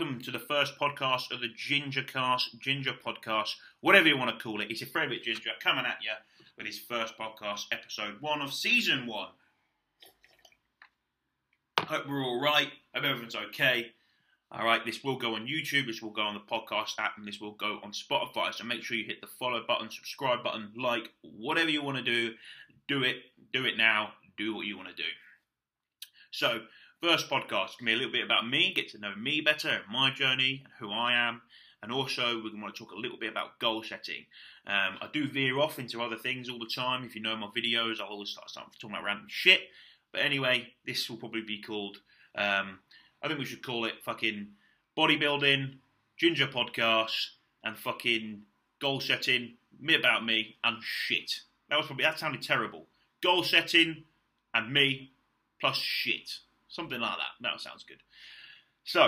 welcome to the first podcast of the Ginger Cast, Ginger Podcast, whatever you want to call it. It's your favourite Ginger coming at you with his first podcast, episode one of season one. Hope we're all right. Hope everyone's okay. All right, this will go on YouTube, this will go on the podcast app, and this will go on Spotify. So make sure you hit the follow button, subscribe button, like, whatever you want to do, do it. Do it now. Do what you want to do. So, first podcast can be a little bit about me, get to know me better my journey and who I am. And also, we're going to talk a little bit about goal setting. Um, I do veer off into other things all the time. If you know my videos, I'll always start, start talking about random shit. But anyway, this will probably be called. Um, I think we should call it fucking bodybuilding, ginger podcast, and fucking goal setting, me about me, and shit. That was probably that sounded terrible. Goal setting and me plus shit, something like that. That sounds good. So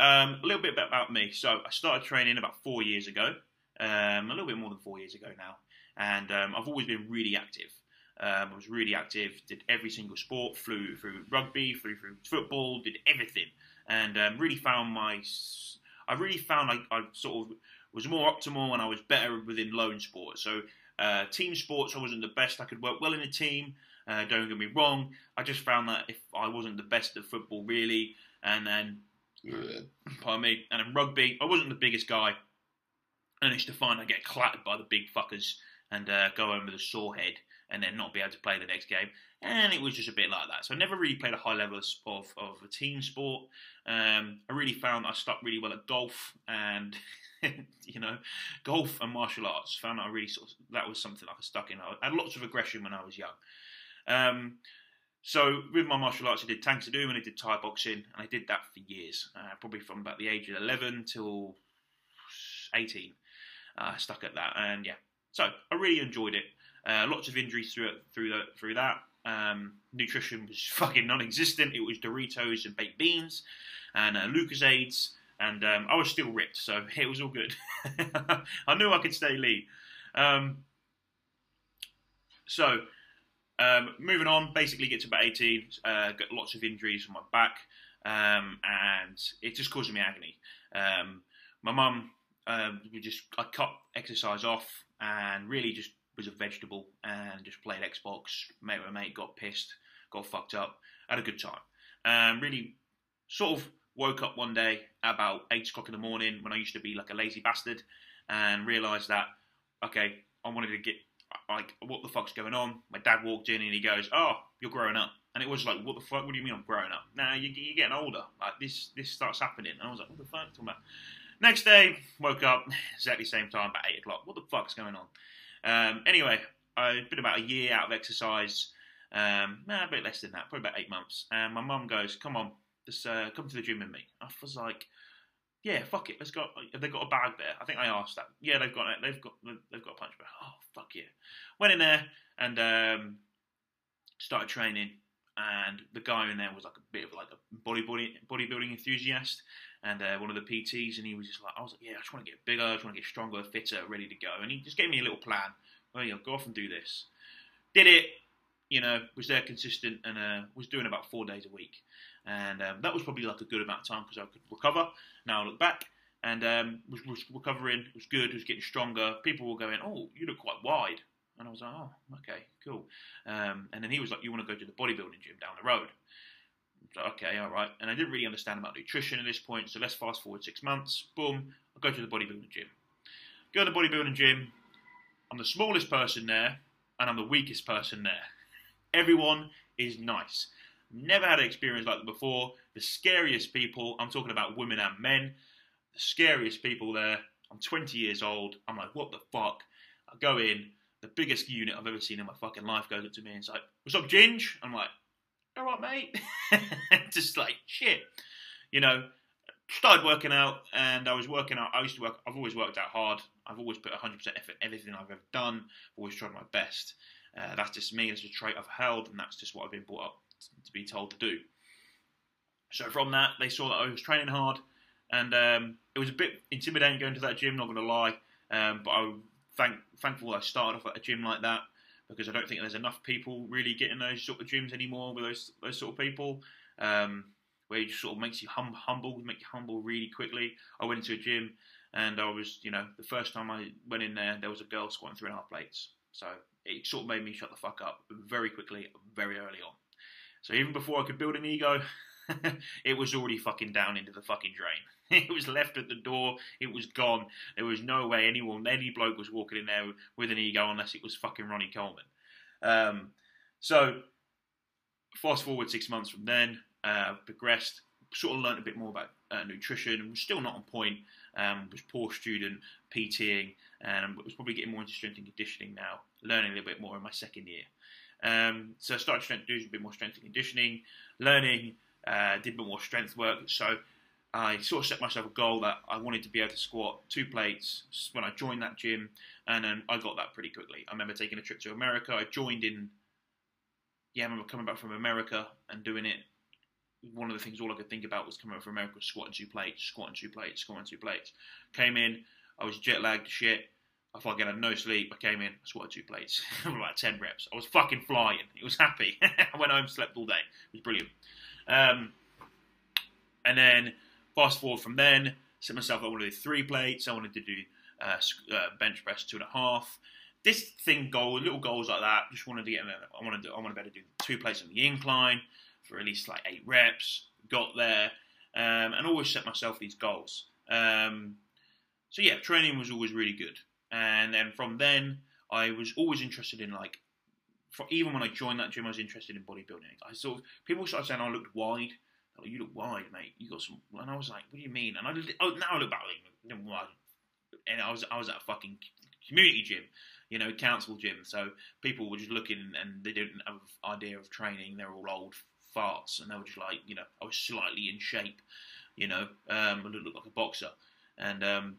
um, a little bit about me. So I started training about four years ago, um, a little bit more than four years ago now, and um, I've always been really active. Um, I was really active, did every single sport, flew through rugby, flew through football, did everything, and um, really found my. I really found I, I, sort of was more optimal and I was better within lone sports. So uh, team sports, I wasn't the best. I could work well in a team. Uh, don't get me wrong. I just found that if I wasn't the best at football, really, and then, pardon me, and in rugby, I wasn't the biggest guy. And it's to find I get clattered by the big fuckers and uh, go home with a sore head and then not be able to play the next game. And it was just a bit like that. So I never really played a high level of, of a team sport. Um, I really found I stuck really well at golf and, you know, golf and martial arts. Found that I really sort of, that was something I was stuck in. I had lots of aggression when I was young. Um, so with my martial arts, I did Tang Do and I did Thai boxing, and I did that for years, uh, probably from about the age of 11 till 18. Uh, stuck at that, and yeah, so I really enjoyed it. Uh, lots of injuries through through through that. Um, nutrition was fucking non-existent. It was Doritos and baked beans, and uh, and um, I was still ripped, so it was all good. I knew I could stay lean. Um, so um, moving on, basically get to about 18, uh, got lots of injuries on my back, um, and it just caused me agony. Um, my mum, um, we just I cut exercise off and really just was a vegetable and just played Xbox. Mate with mate, got pissed, got fucked up, had a good time. Um, really, sort of woke up one day about eight o'clock in the morning when I used to be like a lazy bastard, and realised that okay, I wanted to get like, what the fuck's going on? My dad walked in and he goes, oh, you're growing up. And it was like, what the fuck? What do you mean I'm growing up? Now you, you're getting older. Like this, this starts happening. And I was like, what the fuck? Talking about. Next day, woke up exactly same time, about eight o'clock. What the fuck's going on? Um, anyway, I've been about a year out of exercise. Um, a bit less than that, probably about eight months. And my mum goes, "Come on, just uh, come to the gym with me." I was like, "Yeah, fuck it, let's go." Have they got a bag there? I think I asked that. Yeah, they've got it. They've got they've got a punch bag. Oh fuck yeah! Went in there and um, started training. And the guy in there was like a bit of like a bodybuilding bodybuilding enthusiast, and uh, one of the PTs, and he was just like, I was like, yeah, I just want to get bigger, I just want to get stronger, fitter, ready to go. And he just gave me a little plan. Oh, yeah, go off and do this. Did it, you know, was there consistent, and uh, was doing about four days a week. And um, that was probably like a good amount of time because I could recover. Now I look back, and um, was, was recovering, was good, was getting stronger. People were going, oh, you look quite wide. And I was like, oh, okay, cool. Um, and then he was like, you want to go to the bodybuilding gym down the road? Okay, all right. And I didn't really understand about nutrition at this point, so let's fast forward six months. Boom, I go to the bodybuilding gym. Go to the bodybuilding gym. I'm the smallest person there, and I'm the weakest person there. Everyone is nice. Never had an experience like that before. The scariest people, I'm talking about women and men, the scariest people there. I'm 20 years old. I'm like, what the fuck? I go in, the biggest unit I've ever seen in my fucking life goes up to me and it's like, what's up, Ginge? I'm like, all right, mate. Just like, shit. You know, started working out and I was working out. I used to work, I've always worked out hard. I've always put 100% effort in everything I've ever done. I've always tried my best. Uh, that's just me. It's a trait I've held and that's just what I've been brought up to be told to do. So from that, they saw that I was training hard and um, it was a bit intimidating going to that gym, not going to lie. Um, but I thank thankful I started off at a gym like that because I don't think there's enough people really getting those sort of gyms anymore with those those sort of people. Um, where it just sort of makes you hum- humble, make you humble really quickly. I went into a gym and I was, you know, the first time I went in there, there was a girl squatting three and a half plates. So it sort of made me shut the fuck up very quickly, very early on. So even before I could build an ego, it was already fucking down into the fucking drain. It was left at the door. It was gone. There was no way anyone, any bloke was walking in there with an ego unless it was fucking Ronnie Coleman. Um, so fast forward six months from then, uh, progressed, sort of learned a bit more about uh, nutrition. Was still not on point. Um, was poor student, PTing, and was probably getting more into strength and conditioning now. Learning a little bit more in my second year. Um, so I started to do a bit more strength and conditioning, learning, uh, did a bit more strength work. So I sort of set myself a goal that I wanted to be able to squat two plates when I joined that gym, and then I got that pretty quickly. I remember taking a trip to America. I joined in, yeah, I remember coming back from America and doing it one of the things all I could think about was coming over from America, squatting two plates, squatting two plates, squatting two plates. Came in, I was jet lagged shit. I fucking had no sleep. I came in, I squatted two plates, about ten reps. I was fucking flying. It was happy. I went home, slept all day. It was brilliant. Um, and then fast forward from then, set myself. I wanted to do three plates. I wanted to do uh, uh, bench press two and a half. This thing goal, little goals like that. Just wanted to get. I wanted to. I wanted to to do two plates on the incline for at least like eight reps. Got there, um, and always set myself these goals. Um, so yeah, training was always really good. And then from then, I was always interested in like, for, even when I joined that gym, I was interested in bodybuilding. I sort of people started saying I looked wide. Like, you look wide, mate. You got some, and I was like, what do you mean? And I oh, now I look back, like, and I was I was at a fucking community gym, you know, council gym. So people were just looking and they didn't have an idea of training. They're all old farts, and they were just like, you know, I was slightly in shape, you know, um, I looked like a boxer, and um,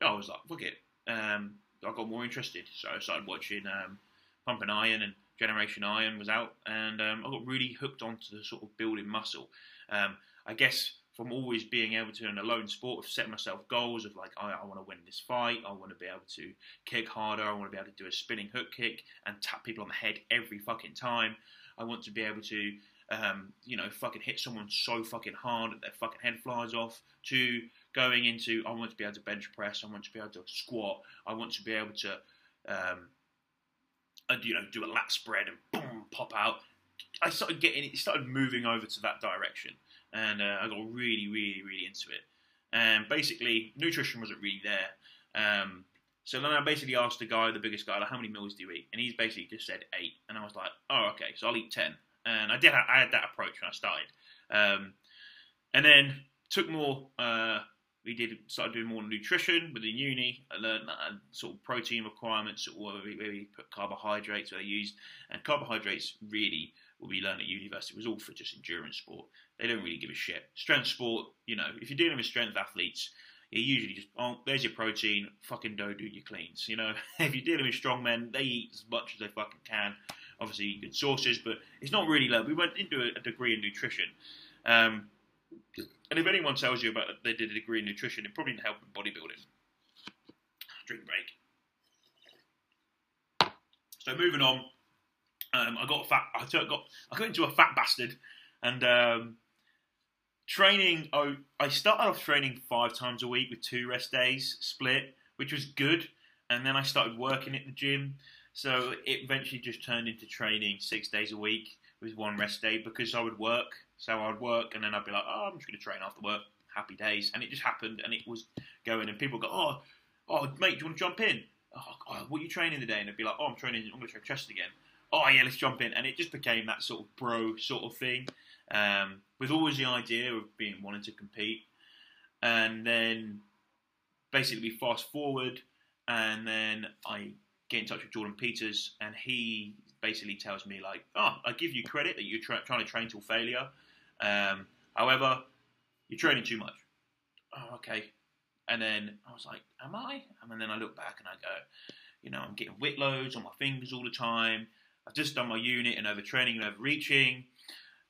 I was like, fuck it. Um, I got more interested, so I started watching um, Pumping Iron and Generation Iron was out, and um, I got really hooked onto the sort of building muscle. Um, I guess from always being able to in a lone sport setting myself goals of like I, I want to win this fight, I want to be able to kick harder, I want to be able to do a spinning hook kick and tap people on the head every fucking time. I want to be able to um, you know, fucking hit someone so fucking hard that their fucking head flies off, to going into I want to be able to bench press, I want to be able to squat, I want to be able to, um, you know, do a lat spread and boom, pop out. I started getting it, started moving over to that direction, and uh, I got really, really, really into it. And basically, nutrition wasn't really there. Um, so then I basically asked the guy, the biggest guy, like, how many meals do you eat? And he's basically just said eight. And I was like, oh, okay, so I'll eat 10 and I did I had that approach when I started, um, and then took more. Uh, we did started doing more nutrition within uni. I learned that sort of protein requirements, where we, where we put carbohydrates where they used, and carbohydrates really what we learned at university was all for just endurance sport. They don't really give a shit. Strength sport, you know, if you're dealing with strength athletes, you usually just oh, there's your protein, fucking go do your cleans. You know, if you're dealing with strong men, they eat as much as they fucking can obviously good sources, but it's not really low. We went into a, a degree in nutrition. Um, and if anyone tells you about they did a degree in nutrition, it probably didn't help in bodybuilding. Drink break. So moving on, um, I got fat. I got I got into a fat bastard, and um, training. Oh, I started off training five times a week with two rest days split, which was good. And then I started working at the gym, so it eventually just turned into training six days a week with one rest day because I would work. So I'd work and then I'd be like, oh, I'm just going to train after work. Happy days. And it just happened and it was going. And people go, oh, oh, mate, do you want to jump in? Oh, oh what are you training today? And I'd be like, oh, I'm training, I'm going to train chest again. Oh, yeah, let's jump in. And it just became that sort of bro sort of thing um, with always the idea of being wanting to compete. And then basically we fast forward and then I get in touch with Jordan Peters, and he basically tells me like, "Oh, I give you credit that you're tra- trying to train till failure. Um, however, you're training too much." Oh, okay. And then I was like, "Am I?" And then I look back and I go, "You know, I'm getting whit loads on my fingers all the time. I've just done my unit and overtraining and overreaching.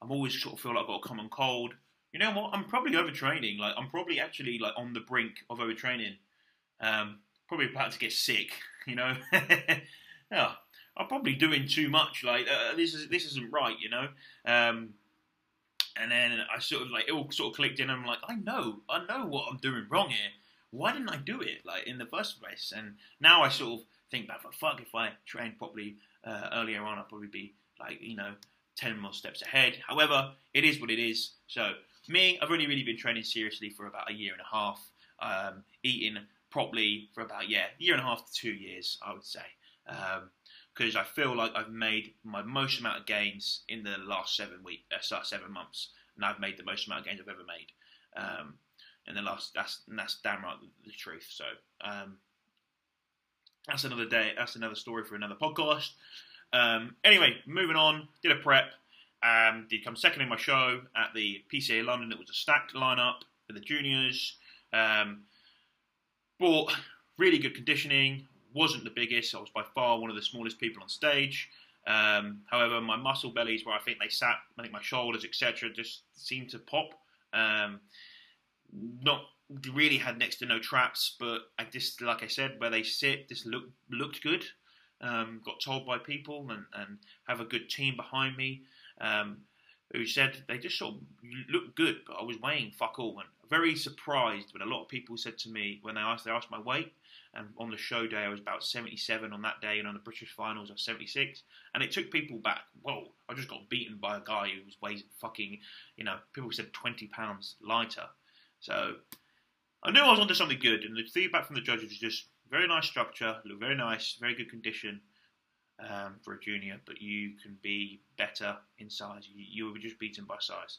I'm always sort of feel like I've got a common cold. You know what? I'm probably overtraining. Like I'm probably actually like on the brink of overtraining. Um, probably about to get sick. You know, yeah, I'm probably doing too much. Like uh, this is this isn't right. You know, um, And then I sort of like it all sort of clicked in. And I'm like, I know, I know what I'm doing wrong here. Why didn't I do it like in the first place? And now I sort of think back, fuck, if I trained properly uh, earlier on, I'd probably be like you know ten more steps ahead. However, it is what it is. So me, I've only really been training seriously for about a year and a half, um, eating properly for about yeah, year and a half to two years, I would say. Because I feel like I've made my most amount of gains in the last seven week, uh, seven months, and I've made the most amount of gains I've ever made. Um, in the last, that's that's damn right the, the truth. So um, that's another day. That's another story for another podcast. Um, anyway, moving on. Did a prep. Um, did come second in my show at the PCA London. It was a stacked lineup for the juniors. Um, but really good conditioning. Wasn't the biggest. I was by far one of the smallest people on stage. Um, however, my muscle bellies, where I think they sat, I think my shoulders, etc., just seemed to pop. Um, not really had next to no traps, but I just, like I said, where they sit, this looked looked good. Um, got told by people and, and have a good team behind me um, who said they just sort of looked good, but I was weighing fuck all. And very surprised when a lot of people said to me when they asked they asked my weight, and on the show day I was about 77 on that day, and on the British finals I was 76, and it took people back. Whoa! I just got beaten by a guy who was weighing fucking, you know, people said 20 pounds lighter. So I knew I was onto something good, and the feedback from the judges was just very nice structure, looked very nice, very good condition um, for a junior, but you can be better in size. You, you were just beaten by size.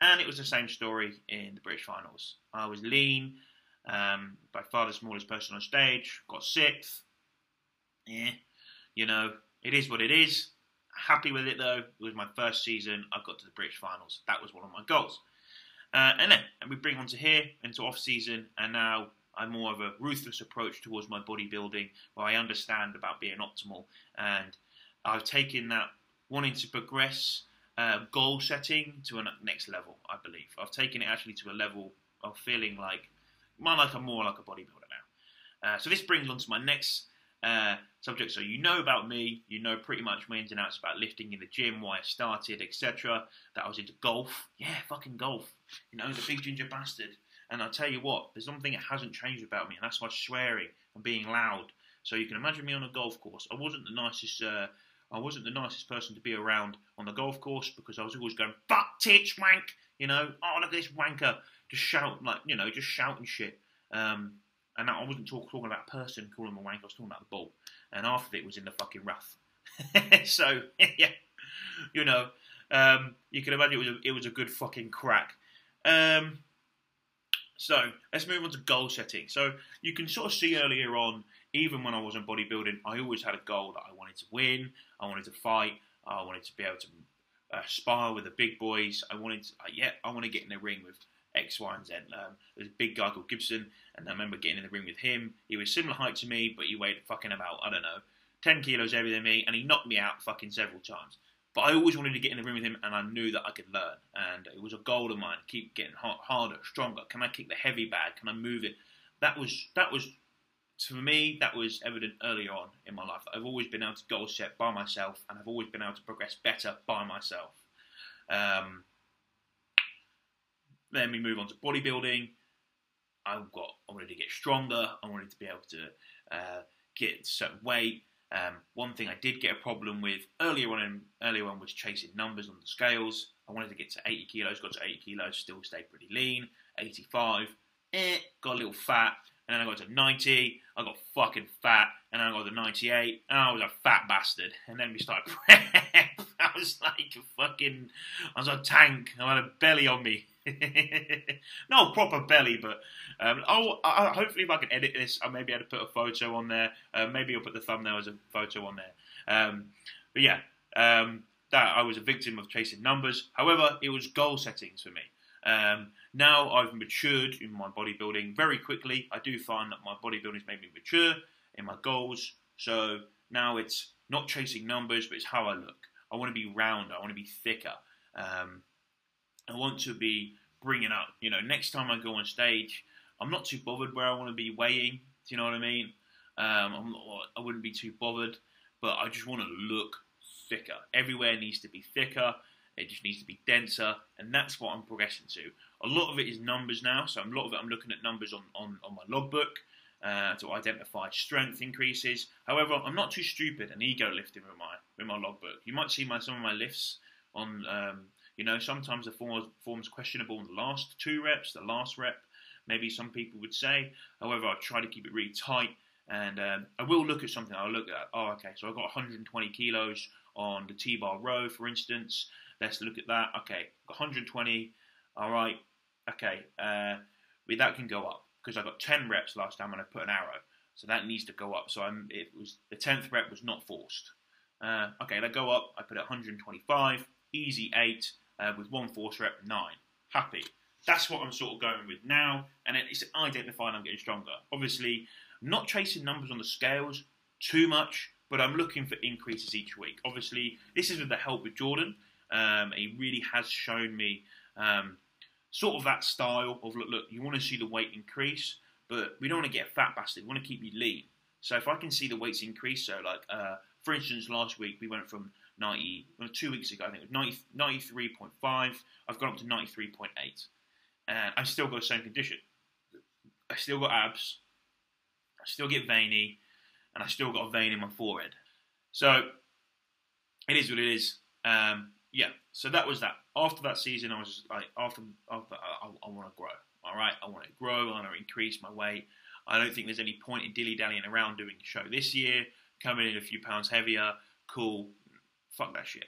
And it was the same story in the British finals. I was lean, um, by far the smallest person on stage, got sixth. Yeah, you know, it is what it is. Happy with it though. It was my first season. I got to the British finals. That was one of my goals. Uh, and then and we bring on to here into off season, and now I'm more of a ruthless approach towards my bodybuilding, where I understand about being optimal, and I've taken that wanting to progress uh, goal setting to a next level. I believe I've taken it actually to a level of feeling like, more like I'm more like a bodybuilder now. Uh, so this brings on to my next uh, subject. So you know about me, you know pretty much my ins and outs about lifting in the gym, why I started, etc. That I was into golf. Yeah, fucking golf. You know, the big ginger bastard. And I'll tell you what, there's one thing that hasn't changed about me, and that's my swearing and being loud. So you can imagine me on a golf course. I wasn't the nicest. Uh, I wasn't the nicest person to be around on the golf course because I was always going fuck titch wank. You know, oh look at this wanker, just shout like you know, just shouting shit. Um, and I wasn't talk, talking about a person calling him a wank. I was talking about the ball, and half of it was in the fucking rough. so yeah, you know, um, you can imagine it was a, it was a good fucking crack. Um, so let's move on to goal setting. So you can sort of see earlier on, even when I wasn't bodybuilding, I always had a goal that I wanted to win, I wanted to fight, I wanted to be able to uh, spar with the big boys. I wanted, to, uh, yeah, I want to get in the ring with X, Y, and Z. Um, there's a big guy called Gibson, and I remember getting in the ring with him. He was similar height to me, but he weighed fucking about I don't know, ten kilos heavier than me, and he knocked me out fucking several times. But I always wanted to get in the ring with him, and I knew that I could learn. And it was a goal of mine: keep getting harder, stronger. Can I kick the heavy bag? Can I move it? That was that was for me. That was evident earlier on in my life. I've always been able to goal set by myself, and I've always been able to progress better by myself. Um, then we move on to bodybuilding. I've got. I wanted to get stronger. I wanted to be able to uh, get certain weight. Um, one thing I did get a problem with earlier on, in, earlier on was chasing numbers on the scales. I wanted to get to 80 kilos, got to 80 kilos, still stayed pretty lean. 85, eh, got a little fat, and then I got to 90, I got fucking fat, and then I got to 98, and I was a fat bastard. And then we started I was like a fucking, I was a tank. I had a belly on me. no proper belly, but um, oh, I, hopefully if I can edit this, I maybe able to put a photo on there. Uh, maybe I'll put the thumbnail as a photo on there. Um, but yeah, um, that I was a victim of chasing numbers. However, it was goal settings for me. Um, now I've matured in my bodybuilding very quickly. I do find that my bodybuilding has made me mature in my goals. So now it's not chasing numbers, but it's how I look. I want to be rounder. I want to be thicker. Um, I want to be bringing up. You know, next time I go on stage, I'm not too bothered where I want to be weighing. Do you know what I mean? Um, not, I wouldn't be too bothered, but I just want to look thicker. Everywhere needs to be thicker. It just needs to be denser, and that's what I'm progressing to. A lot of it is numbers now, so a lot of it I'm looking at numbers on, on, on my logbook uh, to identify strength increases. However, I'm not too stupid and ego lifting with my with my logbook. You might see my some of my lifts on. Um, you know, sometimes the form form's questionable in the last two reps, the last rep. Maybe some people would say. However, I try to keep it really tight, and um, I will look at something. I'll look at. Oh, okay, so I've got 120 kilos on the T-bar row, for instance. Let's look at that. Okay, 120. All right. Okay. Uh, that can go up because I got 10 reps last time and I put an arrow. So that needs to go up. So I'm, it was the 10th rep was not forced. Uh, okay, let go up. I put 125, easy 8, uh, with one force rep, 9. Happy. That's what I'm sort of going with now, and it's identifying I'm getting stronger. Obviously, not chasing numbers on the scales too much, but I'm looking for increases each week. Obviously, this is with the help of Jordan. Um, he really has shown me um, sort of that style of look, look, you want to see the weight increase, but we don't want to get fat bastard. We want to keep you lean. So if I can see the weights increase, so like uh, for instance, last week we went from 90, well, two weeks ago I think it was 90, 93.5. I've gone up to 93.8, and I've still got the same condition. I still got abs. I still get veiny, and I still got a vein in my forehead. So it is what it is. Um, yeah, so that was that. After that season, I was like, after, after I, I, I want to grow. All right, I want to grow. I want to increase my weight. I don't think there's any point in dilly dallying around doing a show this year. Coming in a few pounds heavier, cool. Fuck that shit.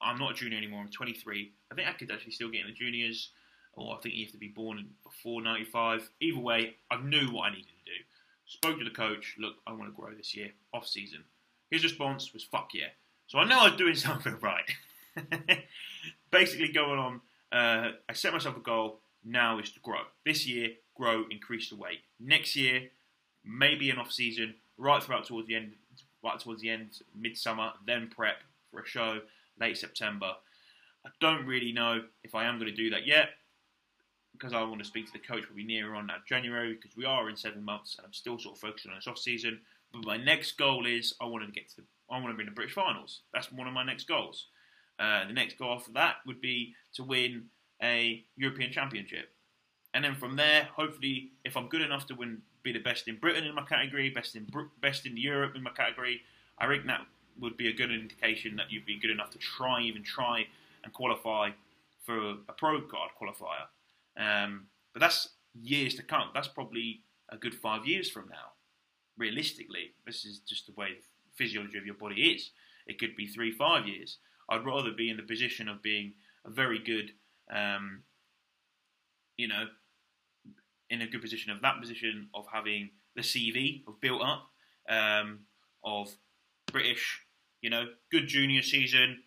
I'm not a junior anymore. I'm 23. I think I could actually still get in the juniors, or I think you have to be born before 95. Either way, I knew what I needed to do. Spoke to the coach. Look, I want to grow this year, off season. His response was "fuck yeah." So I know I was doing something right. Basically, going on, uh, I set myself a goal now is to grow. This year, grow, increase the weight. Next year, maybe an off season, right throughout towards the end, right towards the end, midsummer, then prep for a show late September. I don't really know if I am going to do that yet because I want to speak to the coach probably nearer on now January because we are in seven months and I'm still sort of focusing on this off season. But my next goal is I want to get to the I want to be in the British finals. That's one of my next goals. Uh, the next goal after that would be to win a European Championship. And then from there, hopefully, if I'm good enough to win, be the best in Britain in my category, best in best in Europe in my category, I think that would be a good indication that you've been good enough to try, even try and qualify for a pro card qualifier. Um, but that's years to come. That's probably a good five years from now. Realistically, this is just the way the physiology of your body is. It could be three, five years. I'd rather be in the position of being a very good, um, you know, in a good position of that position of having the CV of built up um, of British, you know, good junior season,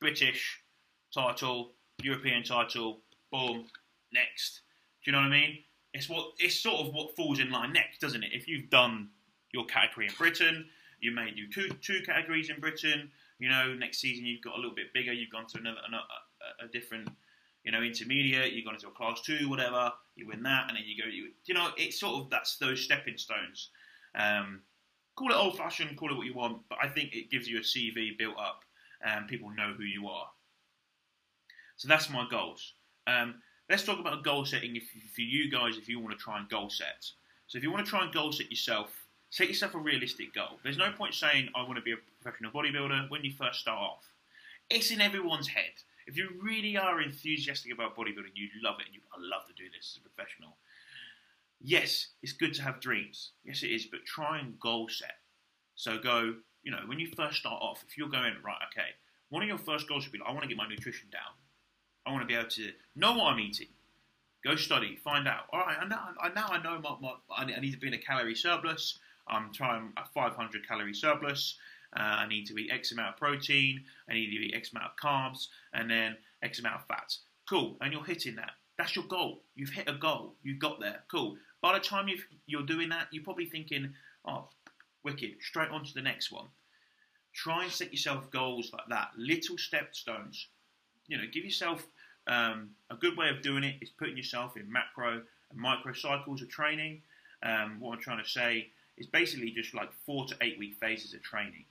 British title, European title, boom, next. Do you know what I mean? It's what it's sort of what falls in line next, doesn't it? If you've done your category in Britain, you may do two two categories in Britain. You know, next season you've got a little bit bigger. You've gone to another, another a, different, you know, intermediate. You've gone into a class two, whatever. You win that, and then you go. You, you know, it's sort of that's those stepping stones. Um, call it old fashioned, call it what you want, but I think it gives you a CV built up, and people know who you are. So that's my goals. Um, let's talk about goal setting if, for you guys if you want to try and goal set. So if you want to try and goal set yourself, Set yourself a realistic goal. There's no point saying, I want to be a professional bodybuilder when you first start off. It's in everyone's head. If you really are enthusiastic about bodybuilding, you love it and you I love to do this as a professional. Yes, it's good to have dreams. Yes, it is, but try and goal set. So go, you know, when you first start off, if you're going, right, okay, one of your first goals should be like, I want to get my nutrition down. I want to be able to know what I'm eating. Go study, find out. All right, now I, now I know my, my, I need to be in a calorie surplus. I'm trying a 500 calorie surplus. Uh, I need to eat X amount of protein. I need to eat X amount of carbs, and then X amount of fats. Cool, and you're hitting that. That's your goal. You've hit a goal. You've got there. Cool. By the time you are doing that, you're probably thinking, "Oh, wicked!" Straight on to the next one. Try and set yourself goals like that. Little step stones. You know, give yourself um, a good way of doing it is putting yourself in macro and micro cycles of training. Um, what I'm trying to say is basically just like four to eight week phases of training.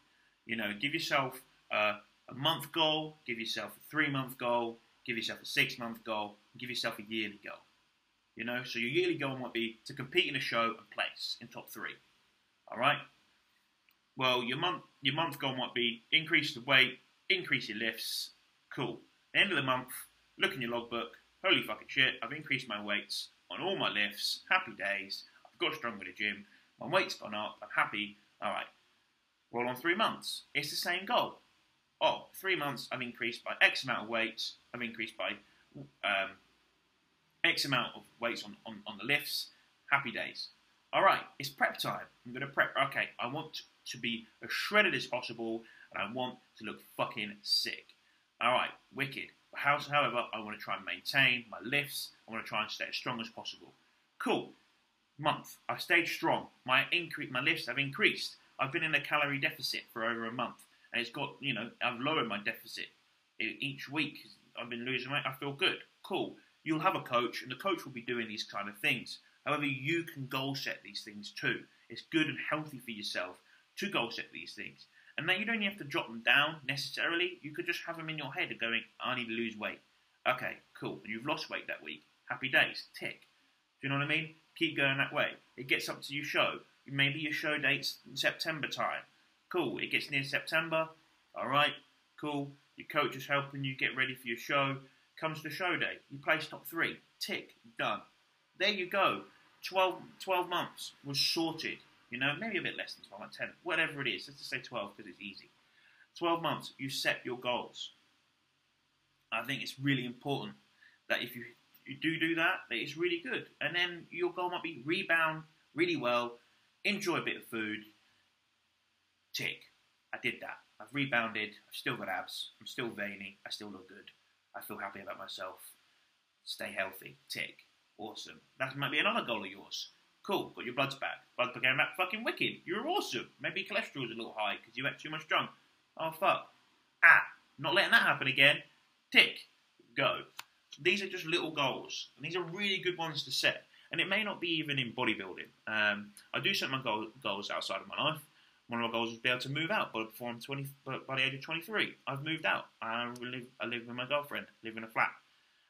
You know, give yourself a a month goal, give yourself a three month goal, give yourself a six month goal, give yourself a yearly goal. You know, so your yearly goal might be to compete in a show and place in top three. All right. Well, your month your month goal might be increase the weight, increase your lifts. Cool. End of the month, look in your logbook. Holy fucking shit! I've increased my weights on all my lifts. Happy days. I've got stronger in the gym. My weight's gone up. I'm happy. All right. Well, on three months, it's the same goal. Oh, three months, I've increased by X amount of weights. I've increased by um, X amount of weights on, on, on the lifts. Happy days. All right, it's prep time. I'm going to prep. Okay, I want to be as shredded as possible, and I want to look fucking sick. All right, wicked. However, I want to try and maintain my lifts. I want to try and stay as strong as possible. Cool. Month. I've stayed strong. My increase, my lifts have increased. I've been in a calorie deficit for over a month, and it's got you know I've lowered my deficit each week. I've been losing weight. I feel good. Cool. You'll have a coach, and the coach will be doing these kind of things. However, you can goal set these things too. It's good and healthy for yourself to goal set these things. And then you don't even have to jot them down necessarily. You could just have them in your head of going, I need to lose weight. Okay, cool. And you've lost weight that week. Happy days. Tick. Do you know what I mean? Keep going that way. It gets up to your show. Maybe your show date's in September time. Cool. It gets near September. All right. Cool. Your coach is helping you get ready for your show. Comes the show day. You place top three. Tick. Done. There you go. 12, 12 months was sorted. You know, maybe a bit less than 12, like 10, whatever it is. Let's just say 12 because it's easy. 12 months, you set your goals. I think it's really important that if you, you do do that, that it's really good. And then your goal might be rebound really well, enjoy a bit of food, tick. I did that. I've rebounded. I've still got abs. I'm still veiny. I still look good. I feel happy about myself. Stay healthy. Tick. Awesome. That might be another goal of yours. Cool, got your bloods back. Bloods became back fucking wicked. You're awesome. Maybe cholesterol's a little high because you ate too much drunk. Oh fuck. Ah, not letting that happen again. Tick. Go. These are just little goals. And these are really good ones to set. And it may not be even in bodybuilding. Um, I do set my goal, goals outside of my life. One of my goals is to be able to move out by, before I'm 20, by the age of 23. I've moved out. I live, I live with my girlfriend, live in a flat.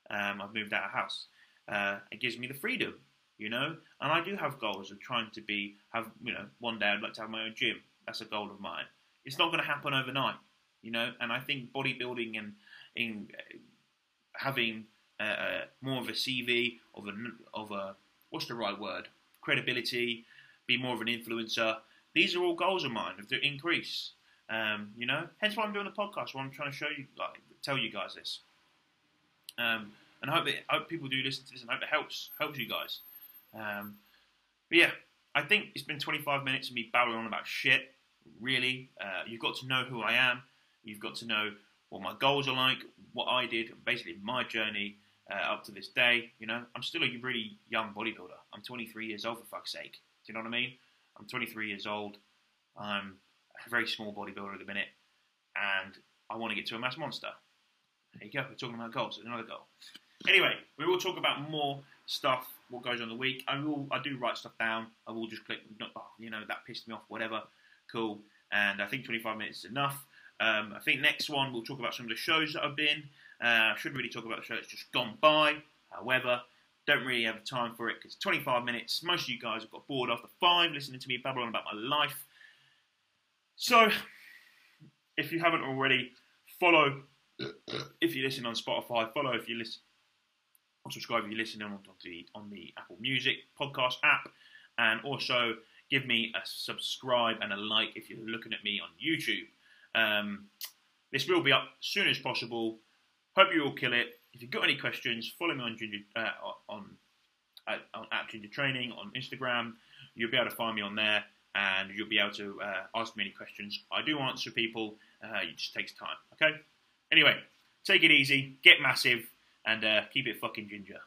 Um, I've moved out of house. Uh, it gives me the freedom you know. And I do have goals of trying to be have you know one day I'd like to have my own gym. That's a goal of mine. It's not going to happen overnight, you know. And I think bodybuilding and in uh, having uh, uh more of a CV of a of a what's the right word credibility, be more of an influencer. These are all goals of mine of the increase. Um, you know, hence why I'm doing the podcast. Why I'm trying to show you, like, tell you guys this. Um, and I hope that I hope people do listen to this and I hope it helps helps you guys. Um, but yeah, I think it's been 25 minutes of me babbling on about shit. Really, uh, you've got to know who I am. You've got to know what my goals are like, what I did, basically my journey uh, up to this day. You know, I'm still a really young bodybuilder. I'm 23 years old for fuck's sake. Do you know what I mean? I'm 23 years old. I'm a very small bodybuilder at the minute, and I want to get to a mass monster. There you go. We're talking about goals. Another goal. Anyway, we will talk about more stuff what goes on the week. I will, I do write stuff down. I will just click, oh, you know, that pissed me off, whatever. Cool. And I think 25 minutes is enough. Um, I think next one we'll talk about some of the shows that I've been. Uh, I shouldn't really talk about the show that's just gone by. However, don't really have time for it because 25 minutes. Most of you guys have got bored after five listening to me babble on about my life. So, if you haven't already, follow. If you listen on Spotify, follow if you listen or subscribe if you're listening on the on the Apple Music podcast app, and also give me a subscribe and a like if you're looking at me on YouTube. Um, this will be up as soon as possible. Hope you all kill it. If you've got any questions, follow me on Ginger uh, on uh, on at Ginger Training on Instagram. You'll be able to find me on there, and you'll be able to uh, ask me any questions. I do answer people. Uh, it just takes time. Okay. Anyway, take it easy. Get massive and uh, keep it fucking ginger.